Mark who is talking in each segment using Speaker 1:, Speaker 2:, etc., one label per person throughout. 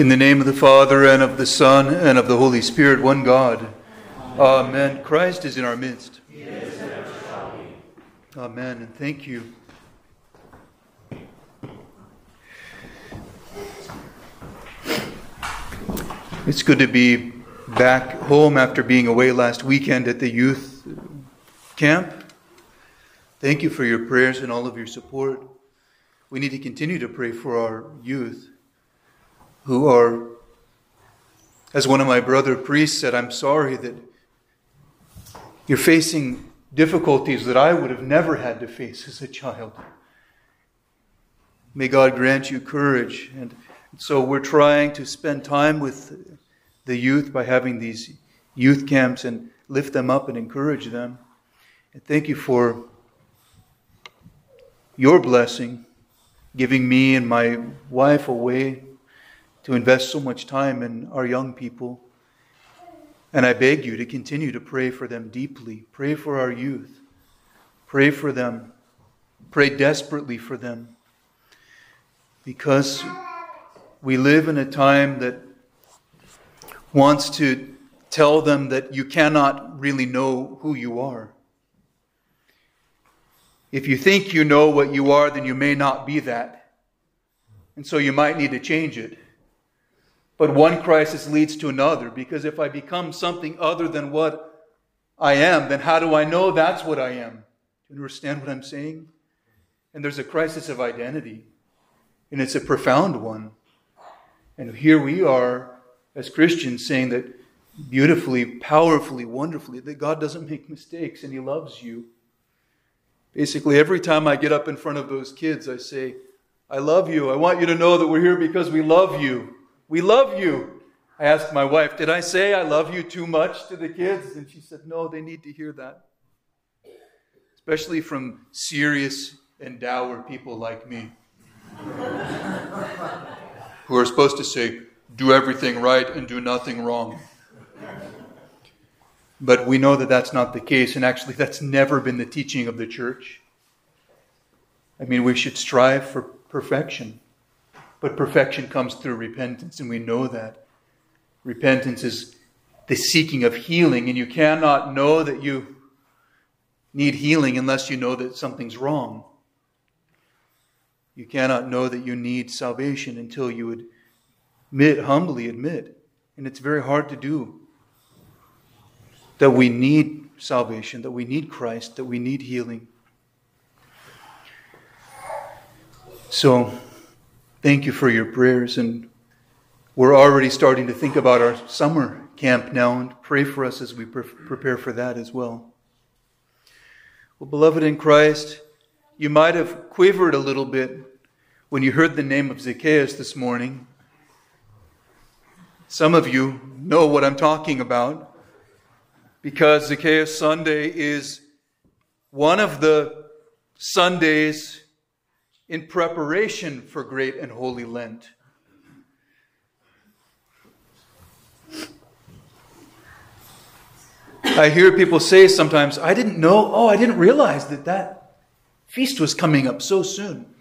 Speaker 1: In the name of the Father, and of the Son, and of the Holy Spirit, one God. Amen. Christ is in our midst. Amen. And thank you. It's good to be back home after being away last weekend at the youth camp. Thank you for your prayers and all of your support. We need to continue to pray for our youth who are, as one of my brother priests said, I'm sorry that you're facing difficulties that I would have never had to face as a child. May God grant you courage. And so we're trying to spend time with the youth by having these youth camps and lift them up and encourage them. And thank you for your blessing, giving me and my wife away to invest so much time in our young people. And I beg you to continue to pray for them deeply. Pray for our youth. Pray for them. Pray desperately for them. Because we live in a time that wants to tell them that you cannot really know who you are. If you think you know what you are, then you may not be that. And so you might need to change it. But one crisis leads to another because if I become something other than what I am, then how do I know that's what I am? Do you understand what I'm saying? And there's a crisis of identity, and it's a profound one. And here we are as Christians saying that beautifully, powerfully, wonderfully, that God doesn't make mistakes and He loves you. Basically, every time I get up in front of those kids, I say, I love you. I want you to know that we're here because we love you. We love you. I asked my wife, Did I say I love you too much to the kids? And she said, No, they need to hear that. Especially from serious and dour people like me, who are supposed to say, Do everything right and do nothing wrong. But we know that that's not the case, and actually, that's never been the teaching of the church. I mean, we should strive for perfection. But perfection comes through repentance, and we know that. Repentance is the seeking of healing, and you cannot know that you need healing unless you know that something's wrong. You cannot know that you need salvation until you would admit, humbly admit, and it's very hard to do, that we need salvation, that we need Christ, that we need healing. So, Thank you for your prayers. And we're already starting to think about our summer camp now and pray for us as we pre- prepare for that as well. Well, beloved in Christ, you might have quivered a little bit when you heard the name of Zacchaeus this morning. Some of you know what I'm talking about because Zacchaeus Sunday is one of the Sundays in preparation for great and holy Lent. I hear people say sometimes, I didn't know, oh, I didn't realize that that feast was coming up so soon.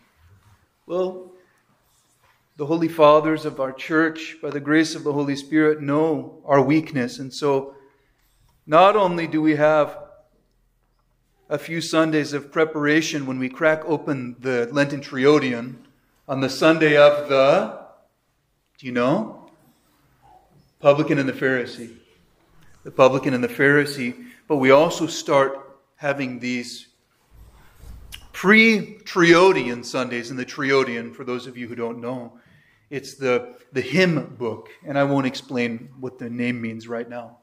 Speaker 1: Well, the Holy Fathers of our church, by the grace of the Holy Spirit, know our weakness. And so, not only do we have a few Sundays of preparation when we crack open the Lenten Triodion on the Sunday of the, do you know? Publican and the Pharisee. The publican and the Pharisee. But we also start having these pre Triodion Sundays in the Triodion, for those of you who don't know. It's the, the hymn book, and I won't explain what the name means right now,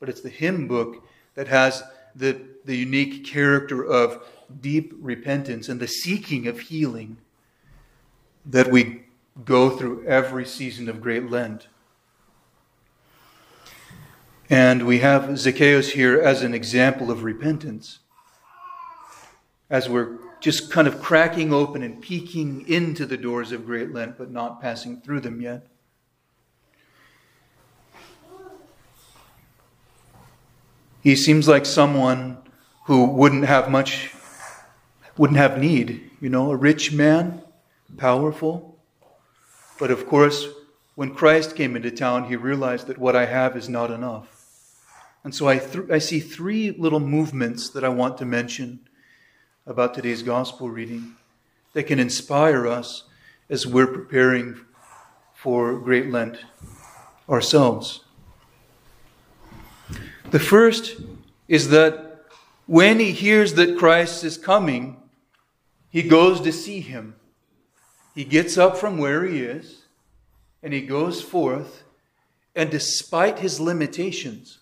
Speaker 1: but it's the hymn book that has the, the unique character of deep repentance and the seeking of healing that we go through every season of Great Lent. And we have Zacchaeus here as an example of repentance. As we're just kind of cracking open and peeking into the doors of Great Lent, but not passing through them yet. He seems like someone who wouldn't have much, wouldn't have need. You know, a rich man, powerful. But of course, when Christ came into town, he realized that what I have is not enough. And so I, th- I see three little movements that I want to mention about today's gospel reading that can inspire us as we're preparing for Great Lent ourselves. The first is that when he hears that Christ is coming, he goes to see him. He gets up from where he is and he goes forth, and despite his limitations,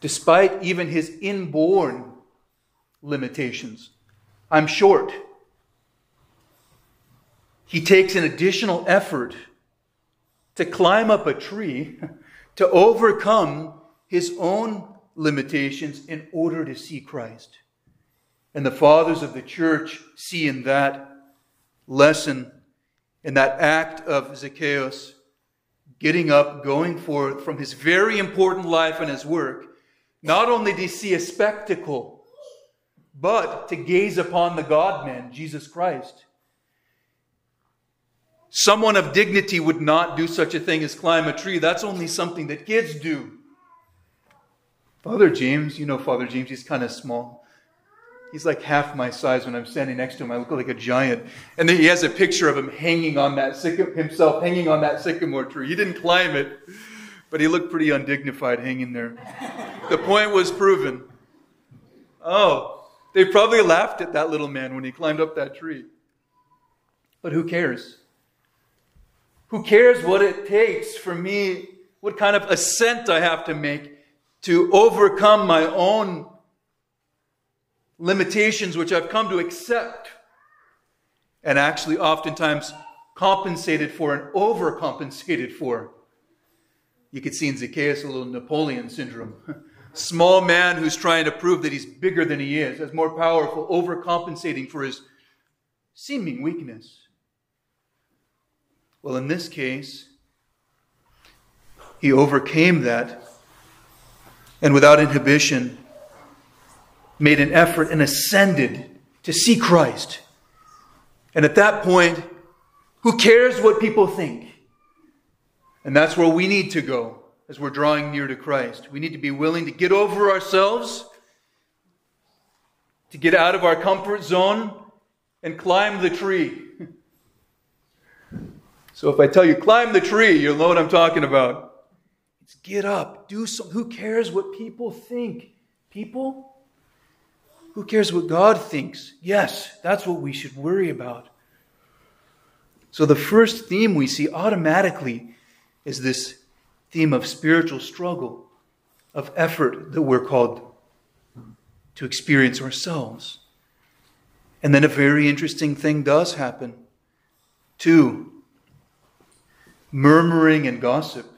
Speaker 1: despite even his inborn limitations, I'm short. He takes an additional effort to climb up a tree to overcome his own limitations in order to see Christ. And the fathers of the church see in that lesson, in that act of Zacchaeus getting up, going forth from his very important life and his work, not only to see a spectacle, but to gaze upon the God man, Jesus Christ. Someone of dignity would not do such a thing as climb a tree. That's only something that kids do. Father James, you know Father James, he's kind of small. He's like half my size when I'm standing next to him. I look like a giant. And then he has a picture of him hanging on that himself hanging on that sycamore tree. He didn't climb it, but he looked pretty undignified hanging there. The point was proven. Oh, they probably laughed at that little man when he climbed up that tree. But who cares? Who cares what it takes for me, what kind of ascent I have to make to overcome my own limitations, which I've come to accept and actually oftentimes compensated for and overcompensated for. You could see in Zacchaeus a little Napoleon syndrome. Small man who's trying to prove that he's bigger than he is, as more powerful, overcompensating for his seeming weakness. Well, in this case, he overcame that and without inhibition made an effort and ascended to see Christ. And at that point, who cares what people think? And that's where we need to go as we're drawing near to Christ. We need to be willing to get over ourselves, to get out of our comfort zone, and climb the tree. so if I tell you climb the tree, you'll know what I'm talking about. Get up, do something. Who cares what people think? People? Who cares what God thinks? Yes, that's what we should worry about. So, the first theme we see automatically is this theme of spiritual struggle, of effort that we're called to experience ourselves. And then a very interesting thing does happen. Two, murmuring and gossip.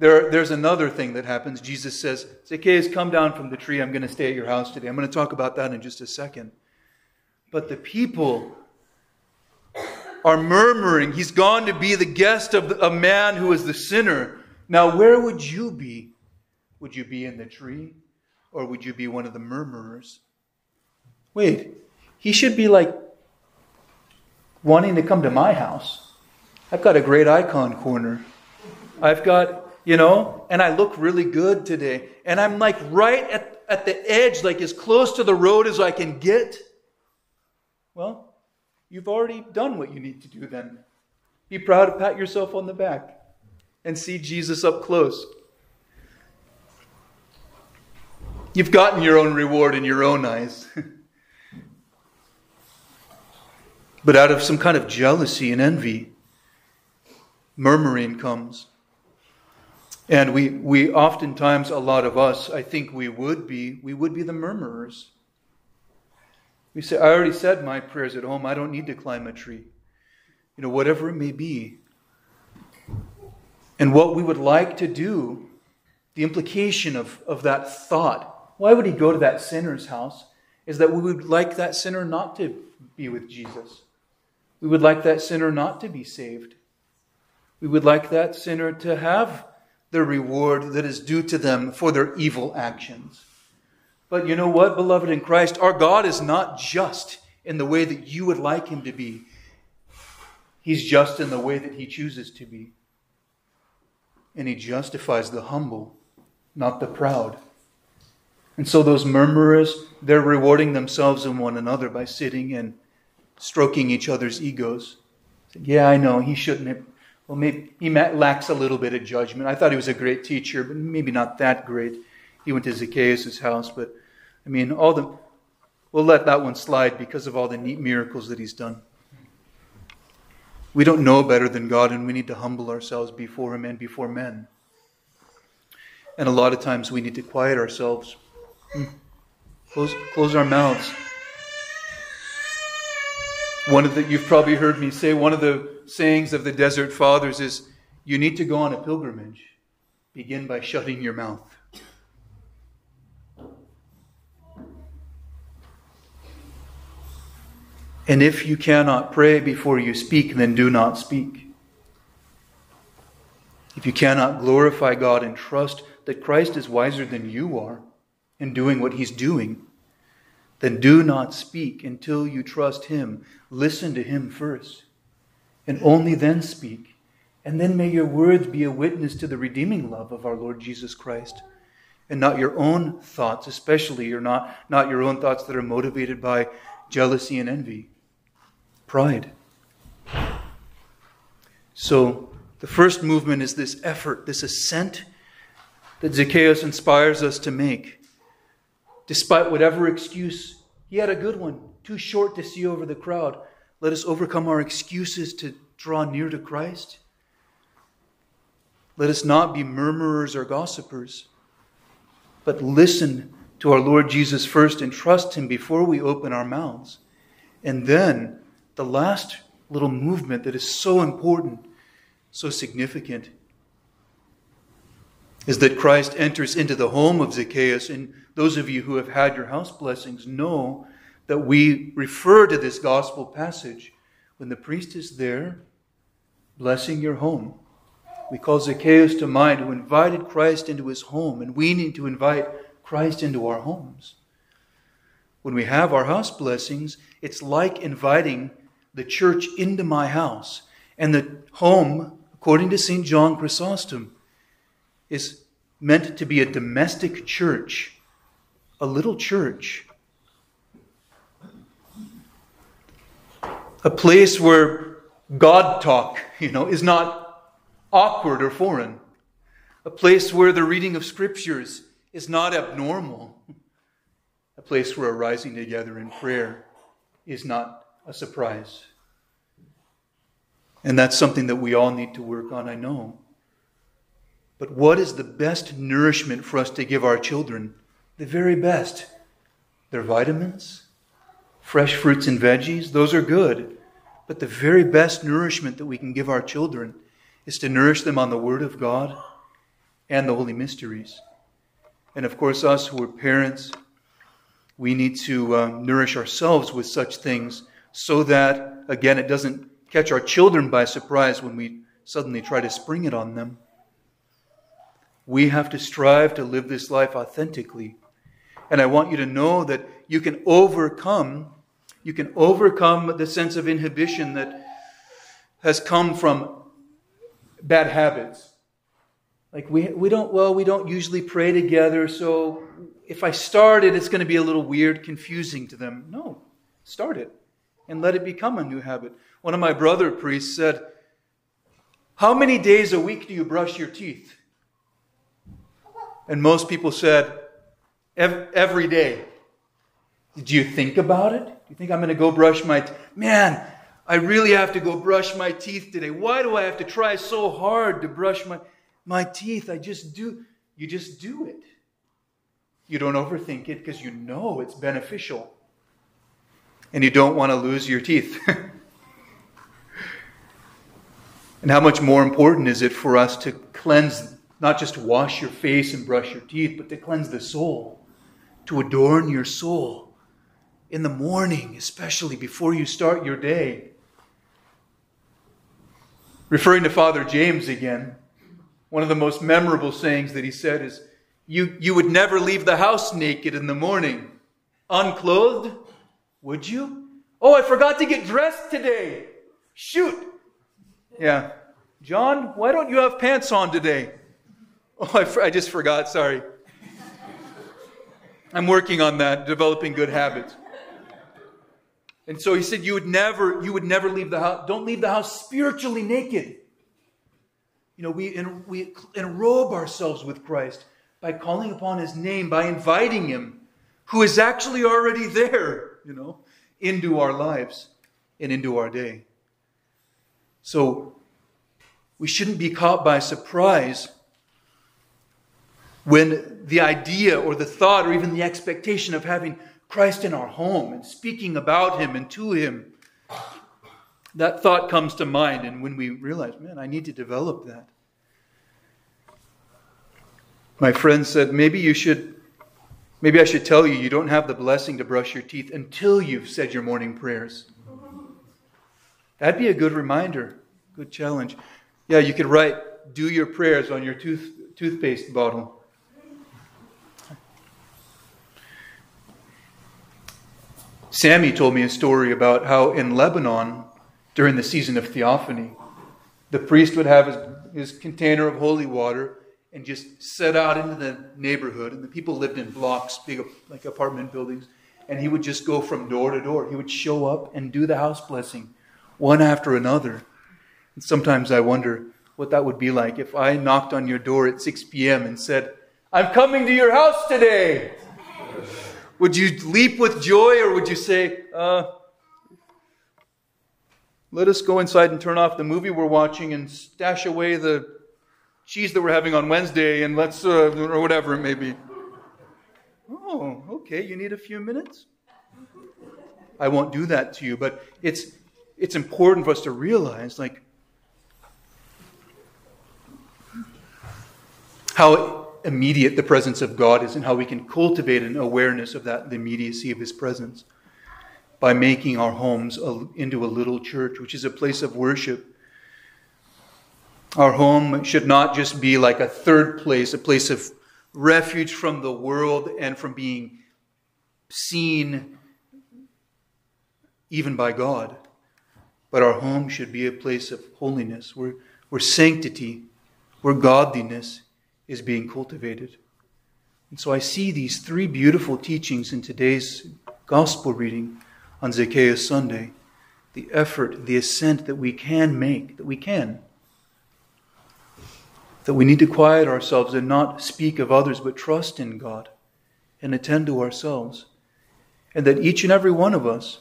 Speaker 1: There, there's another thing that happens. Jesus says, Zacchaeus, come down from the tree. I'm going to stay at your house today. I'm going to talk about that in just a second. But the people are murmuring. He's gone to be the guest of a man who is the sinner. Now, where would you be? Would you be in the tree? Or would you be one of the murmurers? Wait, he should be like wanting to come to my house. I've got a great icon corner. I've got you know, and I look really good today. And I'm like right at, at the edge, like as close to the road as I can get. Well, you've already done what you need to do then. Be proud to pat yourself on the back and see Jesus up close. You've gotten your own reward in your own eyes. but out of some kind of jealousy and envy, murmuring comes. And we, we oftentimes, a lot of us, I think we would be, we would be the murmurers. We say, I already said my prayers at home. I don't need to climb a tree. You know, whatever it may be. And what we would like to do, the implication of, of that thought, why would he go to that sinner's house? Is that we would like that sinner not to be with Jesus. We would like that sinner not to be saved. We would like that sinner to have the reward that is due to them for their evil actions. But you know what, beloved in Christ? Our God is not just in the way that you would like him to be. He's just in the way that he chooses to be. and he justifies the humble, not the proud. And so those murmurers, they're rewarding themselves and one another by sitting and stroking each other's egos. Yeah, I know, he shouldn't have. Well, maybe he lacks a little bit of judgment. I thought he was a great teacher, but maybe not that great. He went to Zacchaeus' house, but I mean, all the. We'll let that one slide because of all the neat miracles that he's done. We don't know better than God, and we need to humble ourselves before Him and before men. And a lot of times we need to quiet ourselves, hmm. close, close our mouths. One of the, you've probably heard me say, one of the sayings of the Desert Fathers is, you need to go on a pilgrimage. Begin by shutting your mouth. And if you cannot pray before you speak, then do not speak. If you cannot glorify God and trust that Christ is wiser than you are in doing what he's doing, then do not speak until you trust him. Listen to him first, and only then speak. And then may your words be a witness to the redeeming love of our Lord Jesus Christ, and not your own thoughts, especially, or not, not your own thoughts that are motivated by jealousy and envy pride. So, the first movement is this effort, this ascent that Zacchaeus inspires us to make. Despite whatever excuse, he had a good one, too short to see over the crowd. Let us overcome our excuses to draw near to Christ. Let us not be murmurers or gossipers, but listen to our Lord Jesus first and trust Him before we open our mouths. And then the last little movement that is so important, so significant, is that Christ enters into the home of Zacchaeus. And those of you who have had your house blessings know that we refer to this gospel passage when the priest is there blessing your home. We call Zacchaeus to mind who invited Christ into his home, and we need to invite Christ into our homes. When we have our house blessings, it's like inviting the church into my house. And the home, according to St. John Chrysostom, is meant to be a domestic church, a little church. A place where God talk, you know, is not awkward or foreign. A place where the reading of scriptures is not abnormal. A place where a rising together in prayer is not a surprise. And that's something that we all need to work on, I know. But what is the best nourishment for us to give our children? The very best. Their vitamins, fresh fruits and veggies, those are good. But the very best nourishment that we can give our children is to nourish them on the Word of God and the Holy Mysteries. And of course, us who are parents, we need to uh, nourish ourselves with such things so that, again, it doesn't catch our children by surprise when we suddenly try to spring it on them. We have to strive to live this life authentically. And I want you to know that you can overcome you can overcome the sense of inhibition that has come from bad habits. Like we, we don't, well, we don't usually pray together, so if I start it, it's going to be a little weird, confusing to them. No, start it and let it become a new habit. One of my brother priests said, How many days a week do you brush your teeth? And most people said, Every day. Did you think about it? Do you think I'm going to go brush my teeth? Man, I really have to go brush my teeth today. Why do I have to try so hard to brush my, my teeth? I just do. You just do it. You don't overthink it because you know it's beneficial and you don't want to lose your teeth. and how much more important is it for us to cleanse, not just to wash your face and brush your teeth, but to cleanse the soul, to adorn your soul in the morning, especially before you start your day. Referring to Father James again, one of the most memorable sayings that he said is, You, you would never leave the house naked in the morning, unclothed would you? Oh, I forgot to get dressed today. Shoot. Yeah. John, why don't you have pants on today? Oh, I, I just forgot. Sorry. I'm working on that, developing good habits. And so he said, you would never, you would never leave the house. Don't leave the house spiritually naked. You know, we, en- we enrobe ourselves with Christ by calling upon his name, by inviting him, who is actually already there, you know, into our lives and into our day. So we shouldn't be caught by surprise when the idea or the thought or even the expectation of having Christ in our home and speaking about him and to him, that thought comes to mind. And when we realize, man, I need to develop that. My friend said, maybe you should, maybe I should tell you, you don't have the blessing to brush your teeth until you've said your morning prayers. That'd be a good reminder, good challenge. Yeah, you could write, do your prayers on your tooth, toothpaste bottle. Sammy told me a story about how in Lebanon, during the season of theophany, the priest would have his, his container of holy water and just set out into the neighborhood. And the people lived in blocks, big like apartment buildings. And he would just go from door to door. He would show up and do the house blessing one after another. And sometimes I wonder what that would be like if I knocked on your door at 6 p.m. and said, I'm coming to your house today. Would you leap with joy or would you say, uh, let us go inside and turn off the movie we're watching and stash away the cheese that we're having on Wednesday and let's, uh, or whatever it may be. Oh, okay, you need a few minutes? I won't do that to you, but it's, it's important for us to realize, like, how immediate the presence of God is and how we can cultivate an awareness of that, the immediacy of His presence, by making our homes into a little church, which is a place of worship our home should not just be like a third place, a place of refuge from the world and from being seen even by God. But our home should be a place of holiness, where, where sanctity, where godliness is being cultivated. And so I see these three beautiful teachings in today's gospel reading on Zacchaeus Sunday the effort, the ascent that we can make, that we can that we need to quiet ourselves and not speak of others, but trust in God and attend to ourselves. And that each and every one of us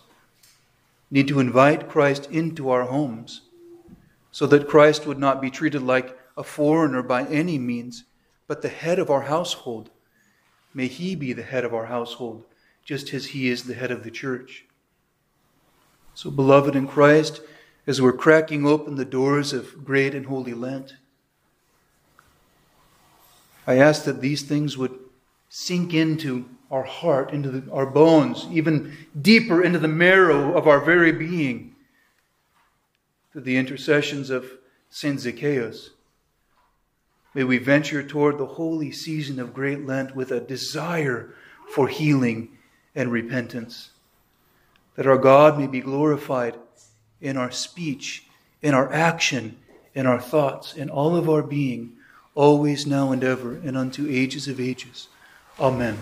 Speaker 1: need to invite Christ into our homes so that Christ would not be treated like a foreigner by any means, but the head of our household. May he be the head of our household, just as he is the head of the church. So, beloved in Christ, as we're cracking open the doors of great and holy Lent, I ask that these things would sink into our heart, into the, our bones, even deeper into the marrow of our very being through the intercessions of St. Zacchaeus. May we venture toward the holy season of Great Lent with a desire for healing and repentance. That our God may be glorified in our speech, in our action, in our thoughts, in all of our being always, now, and ever, and unto ages of ages. Amen.